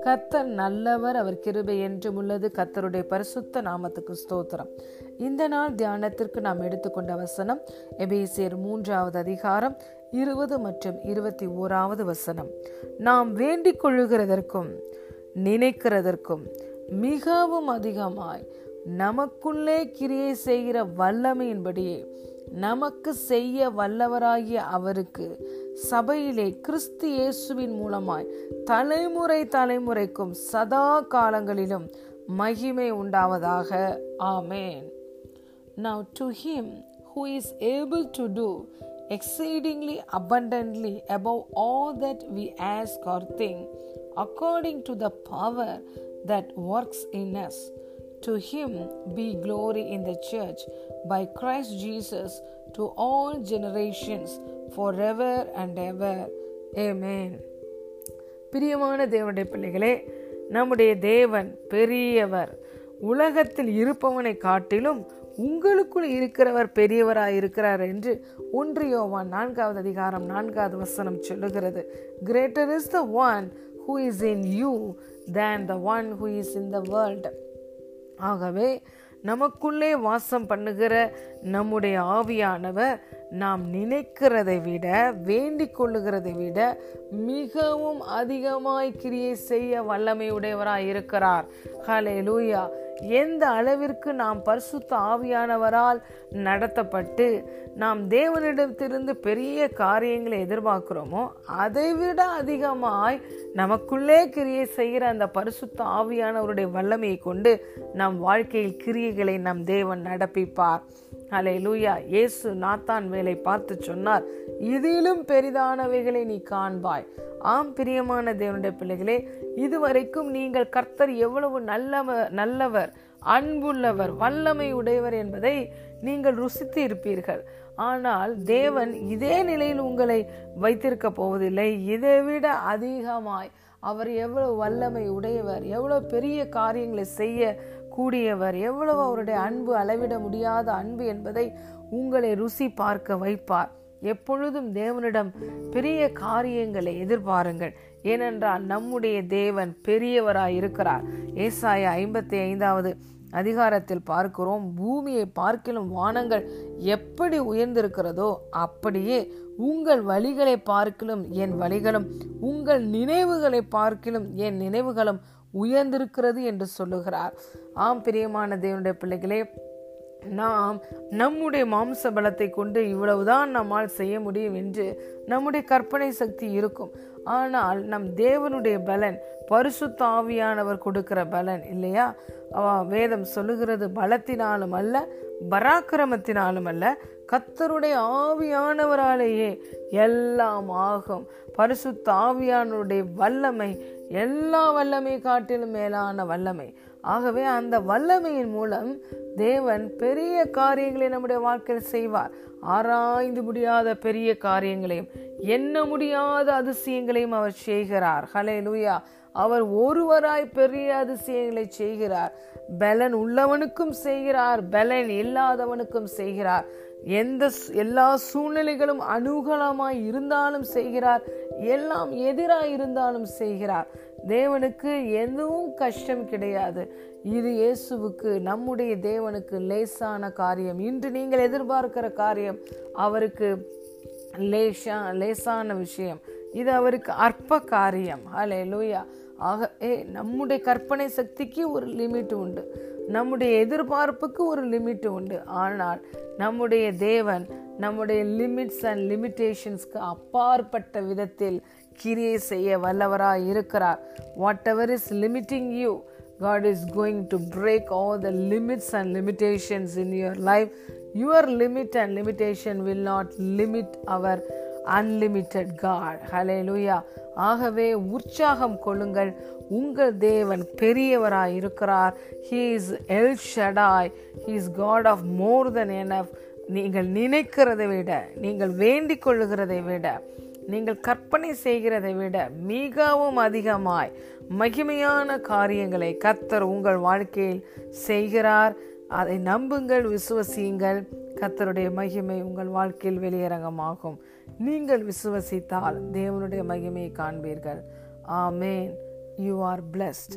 கத்தர் நல்லவர் அவர் கிருபை என்றும் உள்ளது. கர்த்தருடைய பரிசுத்த நாமத்துக்கு ஸ்தோத்திரம். இந்த நாள் தியானத்திற்கு நாம் எடுத்துக்கொண்ட வசனம் எபேசியர் மூன்றாவது அதிகாரம் இருபது மற்றும் இருபத்தி ஓராவது வசனம். நாம் வேண்டிக் கொள்ளுகிறதற்கும் நினைக்கிறதற்கும் மிகவும் அதிகமாய் நமக்குள்ளே கிரியை செய்கிற வல்லமையின்படியே நமக்கு செய்ய வல்லவராகிய அவருக்கு சபையிலே கிறிஸ்து இயேசுவின் மூலமாய் தலைமுறை தலைமுறைக்கும் சதா காலங்களிலும் மகிமை உண்டாவதாக amen now to him who is able to do exceedingly abundantly above all that we ask or think, according to the power that works in us. To him be glory in the church by Christ Jesus to all generations forever and ever. Amen. பிரியமான தேவனுடைய பிள்ளைகளே நம்முடைய தேவன் பெரியவர் உலகத்தில் இருப்பவனை காட்டிலும் உங்களுக்குள் இருக்கிறவர் பெரியவராய் இருக்கிறார் என்று ஒன்று யோவான் நான்காவது அதிகாரம் நான்காவது வசனம் சொல்லுகிறது greater is the one who is in you than the one who is in the world ஆகவே நமக்குள்ளே வாசம் பண்ணுகிற நம்முடைய ஆவியானவர் நாம் நினைக்கிறதை விட வேண்டிக் கொள்ளுகிறதை விட மிகவும் அதிகமாய் கிரியை செய்ய வல்லமையுடையவராக இருக்கிறார் ஹலே லூயா எந்த அளவிற்கு நாம் பரிசுத்த ஆவியானவரால் நடத்தப்பட்டு நாம் தேவனிடத்திலிருந்து பெரிய காரியங்களை எதிர்பார்க்கிறோமோ அதைவிட அதிகமாய் நமக்குள்ளே கிரியை செய்கிற அந்த பரிசுத்த ஆவியானவருடைய வல்லமையை கொண்டு நம் வாழ்க்கையில் கிரியைகளை நம் தேவன் நடப்பிப்பார். அலை லூயா இயேசு நாத்தான் வேலை பார்த்து சொன்னார். இதிலும் பெரிதானவைகளை நீ காண்பாய். ஆம் பிரியமான தேவனுடைய பிள்ளைகளே இதுவரைக்கும் நீங்கள் கர்த்தர் எவ்வளவு நல்லவர் நல்லவர் அன்புள்ளவர் வல்லமை உடையவர் என்பதை நீங்கள் ருசித்து இருப்பீர்கள். ஆனால் தேவன் இதே நிலையில் உங்களை வைத்திருக்க போவதில்லை. இதை விட அதிகமாய் அவர் எவ்வளவு வல்லமை உடையவர் எவ்வளவு பெரிய காரியங்களை செய்ய கூடியவர். எவ்வளவு அவருடைய அன்பு அளவிட முடியாத அன்பு என்பதை உங்களை ருசி பார்க்க வைப்பார். எப்பொழுதும் தேவனிடம் பெரிய காரியங்களை எதிர்பாருங்கள். ஏனென்றால் நம்முடைய தேவன் பெரியவராய் இருக்கிறார். ஏசாய ஐம்பத்தி ஐந்தாவது அதிகாரத்தில் பார்க்கிறோம். பூமியை பார்க்கிலும் வானங்கள் எப்படி உயர்ந்திருக்கிறதோ அப்படியே உங்கள் வழிகளை பார்க்கிலும் என் வழிகளும் உங்கள் நினைவுகளை பார்க்கிலும் என் நினைவுகளும் உயர்ந்திருக்கிறது என்று சொல்லுகிறார். ஆம் பிரியமான தேவனுடைய பிள்ளைகளே நாம் நம்முடைய மாம்ச பலத்தை கொண்டு இவ்வளவுதான் நம்மால் செய்ய முடியும் என்று நம்முடைய கற்பனை சக்தி இருக்கும். ஆனால் நம் தேவனுடைய பலன் பரிசுத்தாவியானவர் கொடுக்கிற பலன் இல்லையா? அவ வேதம் சொல்லுகிறது பலத்தினாலும் அல்ல பராக்கிரமத்தினாலும் அல்ல கத்தருடைய ஆவியானவராலேயே எல்லாம் ஆகும். பரிசுத்த ஆவியானவருடைய வல்லமை எல்லா வல்லமை காட்டிலும் மேலான வல்லமை. ஆகவே அந்த வல்லமையின் மூலம் தேவன் பெரிய காரியங்களை நம்முடைய வாழ்க்கையில் செய்வார். ஆராய்ந்து முடியாத பெரிய காரியங்களையும் எண்ண முடியாத அதிசயங்களையும் அவர் செய்கிறார். ஹலே லூயா அவர் ஒருவராய் பெரிய அதிசயங்களை செய்கிறார். பலன் உள்ளவனுக்கும் செய்கிறார். பலன் இல்லாதவனுக்கும் செய்கிறார். எந்த எல்லா சூழ்நிலைகளும் அனுகூலமாய் இருந்தாலும் செய்கிறார். எல்லாம் எதிராக இருந்தாலும் செய்கிறார். தேவனுக்கு எதுவும் கஷ்டம் கிடையாது. இது இயேசுவுக்கு நம்முடைய தேவனுக்கு லேசான காரியம். இன்று நீங்கள் எதிர்பார்க்கிற காரியம் அவருக்கு லேசா லேசான விஷயம். இது அவருக்கு அற்ப காரியம். ஹலே லூயா ஆக ஏ நம்முடைய கற்பனை சக்திக்கு ஒரு லிமிட் உண்டு. நம்முடைய எதிர்பார்ப்புக்கு ஒரு லிமிட் உண்டு. ஆனால் நம்முடைய தேவன் நம்முடைய லிமிட்ஸ் அண்ட் லிமிட்டேஷன்ஸ்க்கு அப்பாற்பட்ட விதத்தில் கிரியை செய்ய வல்லவராக இருக்கிறார். Whatever is limiting you God is going to break all the limits and limitations in your life your limit and limitation will not limit our unlimited God hallelujah ஆகவே உற்சாகம் கொள்ளுங்கள். உங்கள் தேவன் பெரியவராய் இருக்கிறார். He is El Shaddai he is God of more than enough நீங்கள் நினைக்கிறதை விட நீங்கள் வேண்டிக் கொள்ளுகிறதை விட நீங்கள் கற்பனை செய்கிறதை விட மிகவும் அதிகமாய் மகிமையான காரியங்களை கத்தர் உங்கள் வாழ்க்கையில் செய்கிறார். அதை நம்புங்கள் விசுவசியுங்கள். கத்தருடைய மகிமை உங்கள் வாழ்க்கையில் வெளியரங்கமாகும். நீங்கள் விசுவசித்தால் தேவனுடைய மகிமையை காண்பீர்கள். ஆமேன். You are blessed